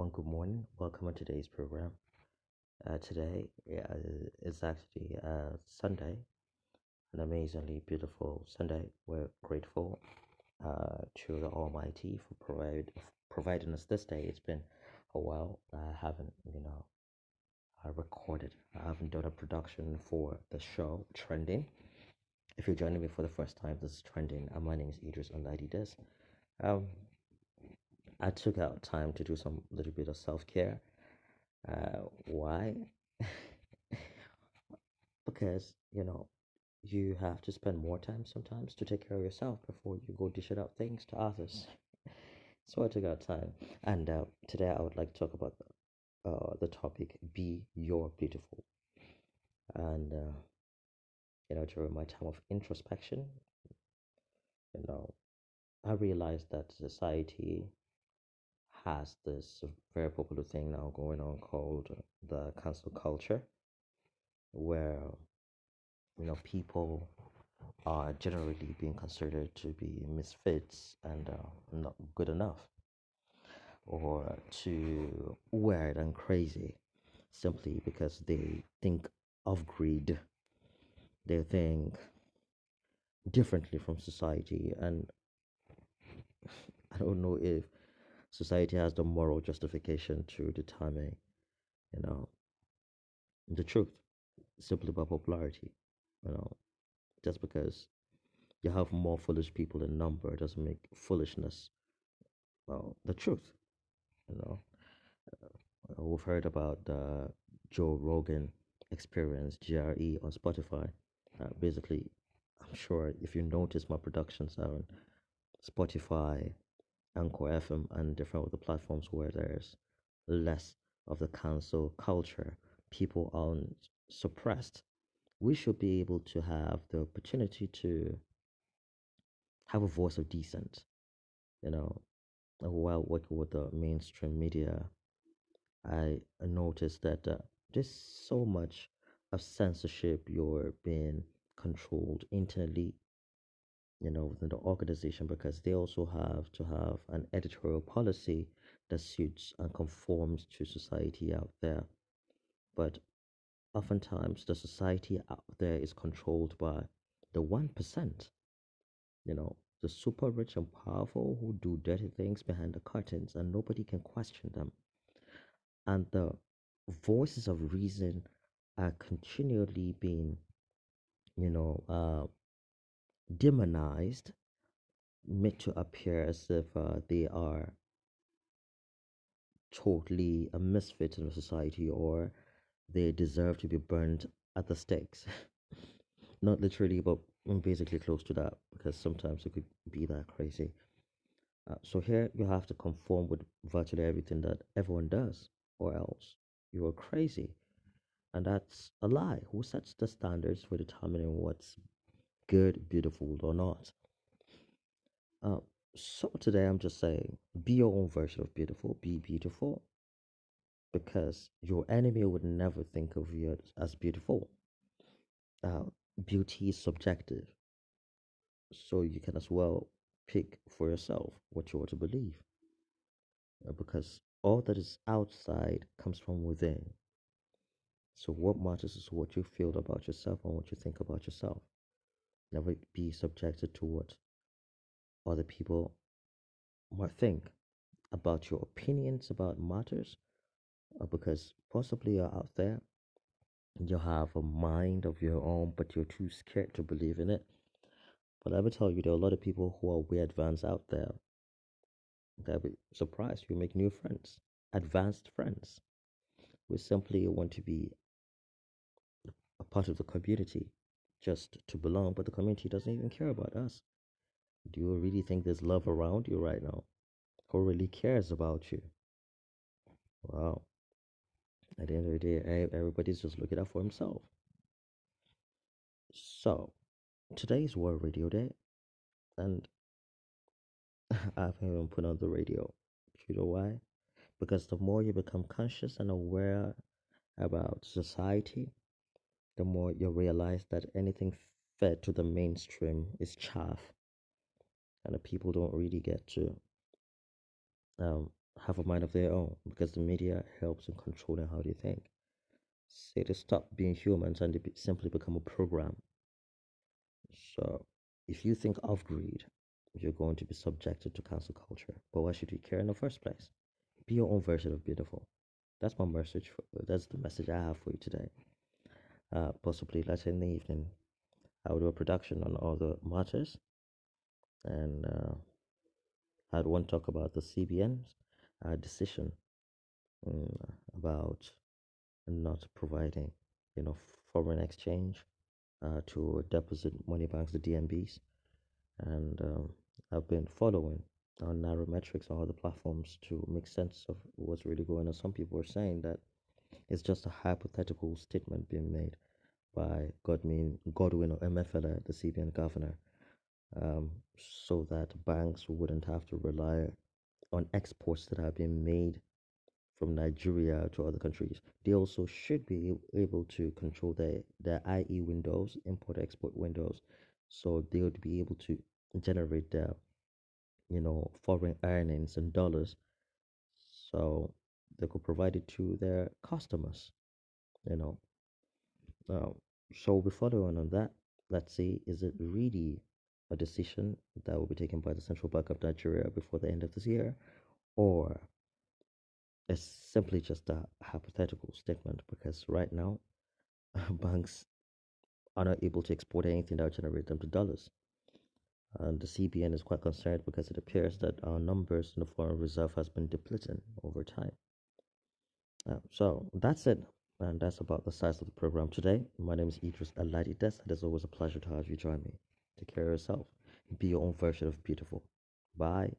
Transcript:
everyone. Good morning. Welcome to today's program. Uh, today yeah, is actually uh, Sunday, an amazingly beautiful Sunday. We're grateful uh, to the Almighty for provide, providing us this day. It's been a while. I haven't, you know, I recorded. I haven't done a production for the show Trending. If you're joining me for the first time, this is Trending. My name is Idris Oladides. Um, I took out time to do some little bit of self care. Uh, why? because you know you have to spend more time sometimes to take care of yourself before you go dishing out things to others. so I took out time, and uh, today I would like to talk about the, uh, the topic "Be Your Beautiful," and uh, you know during my time of introspection, you know, I realized that society has this very popular thing now going on called the cancel culture, where you know people are generally being considered to be misfits and uh, not good enough, or to weird and crazy, simply because they think of greed, they think differently from society, and I don't know if society has the moral justification to determine, you know, the truth simply by popularity. You know, just because you have more foolish people in number doesn't make foolishness well, the truth. You know, uh, we've heard about the Joe Rogan experience, JRE, on Spotify. Uh, basically, I'm sure if you notice my productions are on Spotify, Anchor FM, and different other platforms where there's less of the cancel culture, people are suppressed. We should be able to have the opportunity to have a voice of dissent. You know, while working with the mainstream media, I noticed that uh, there's so much of censorship. You're being controlled internally you know, within the organization because they also have to have an editorial policy that suits and conforms to society out there. But oftentimes, the society out there is controlled by the 1%, you know, the super rich and powerful who do dirty things behind the curtains and nobody can question them. And the voices of reason are continually being, you know, uh, demonized, made to appear as if uh, they are totally a misfit in society or they deserve to be burned at the stakes. Not literally, but basically close to that because sometimes it could be that crazy. Uh, so here you have to conform with virtually everything that everyone does, or else you are crazy. And that's a lie. Who sets the standards for determining what's good, beautiful, or not. Uh, so today I'm just saying, be your own version of beautiful. Be beautiful, because your enemy would never think of you as beautiful. Uh, beauty is subjective, so you can as well pick for yourself what you want to believe, uh, because all that is outside comes from within. So what matters is what you feel about yourself and what you think about yourself. Never be subjected to what other people might think about your opinions about matters, uh, because possibly you're out there, you have a mind of your own, but you're too scared to believe in it. But I will tell you, there are a lot of people who are way advanced out there. They'll be surprised. You make new friends, advanced friends. We simply want to be a part of the community just to belong, but the community doesn't even care about us. Do you really think there's love around you right now? Who really cares about you? Wow. At the end of the day, everybody's just looking out for himself. So, today is World Radio Day, and I haven't even put on the radio. You know why? Because the more you become conscious and aware about society, the more you realize that anything fed to the mainstream is chaff and the people don't really get to um, have a mind of their own because the media helps in controlling how they think. So they stop being humans and they be, simply become a program. So, if you think of greed, you're going to be subjected to cancel culture. But why should you care in the first place? Be your own version of beautiful. That's my message. For, that's the message I have for you today. Uh, possibly later in the evening, I will do a production on other matters, and uh, I'd want to talk about the CBN's uh, decision um, about not providing, you know, foreign exchange uh, to deposit money banks, the DMBs, and um, I've been following on Nairametrics on other platforms to make sense of what's really going on. Some people are saying that it's just a hypothetical statement being made by Godwin, Godwin or Emefiele, the CBN governor, um, so that banks wouldn't have to rely on exports that are being made from Nigeria to other countries. They also should be able to control their, their IE windows, import export windows, so they would be able to generate their you know foreign earnings in dollars so they could provide it to their customers you know? Uh, so we'll be following on that let's see is it really a decision that will be taken by the central bank of nigeria before the end of this year? Or it's simply just a hypothetical statement because right now banks are not able to export anything that will generate them to dollars. And the CBN is quite concerned because it appears that our numbers in the foreign reserve has been depleting over time. Uh, so that's it, and that's about the size of the program today. My name is Idris Aladides, and it's always a pleasure to have you join me. Take care of yourself. Be your own version of beautiful. Bye.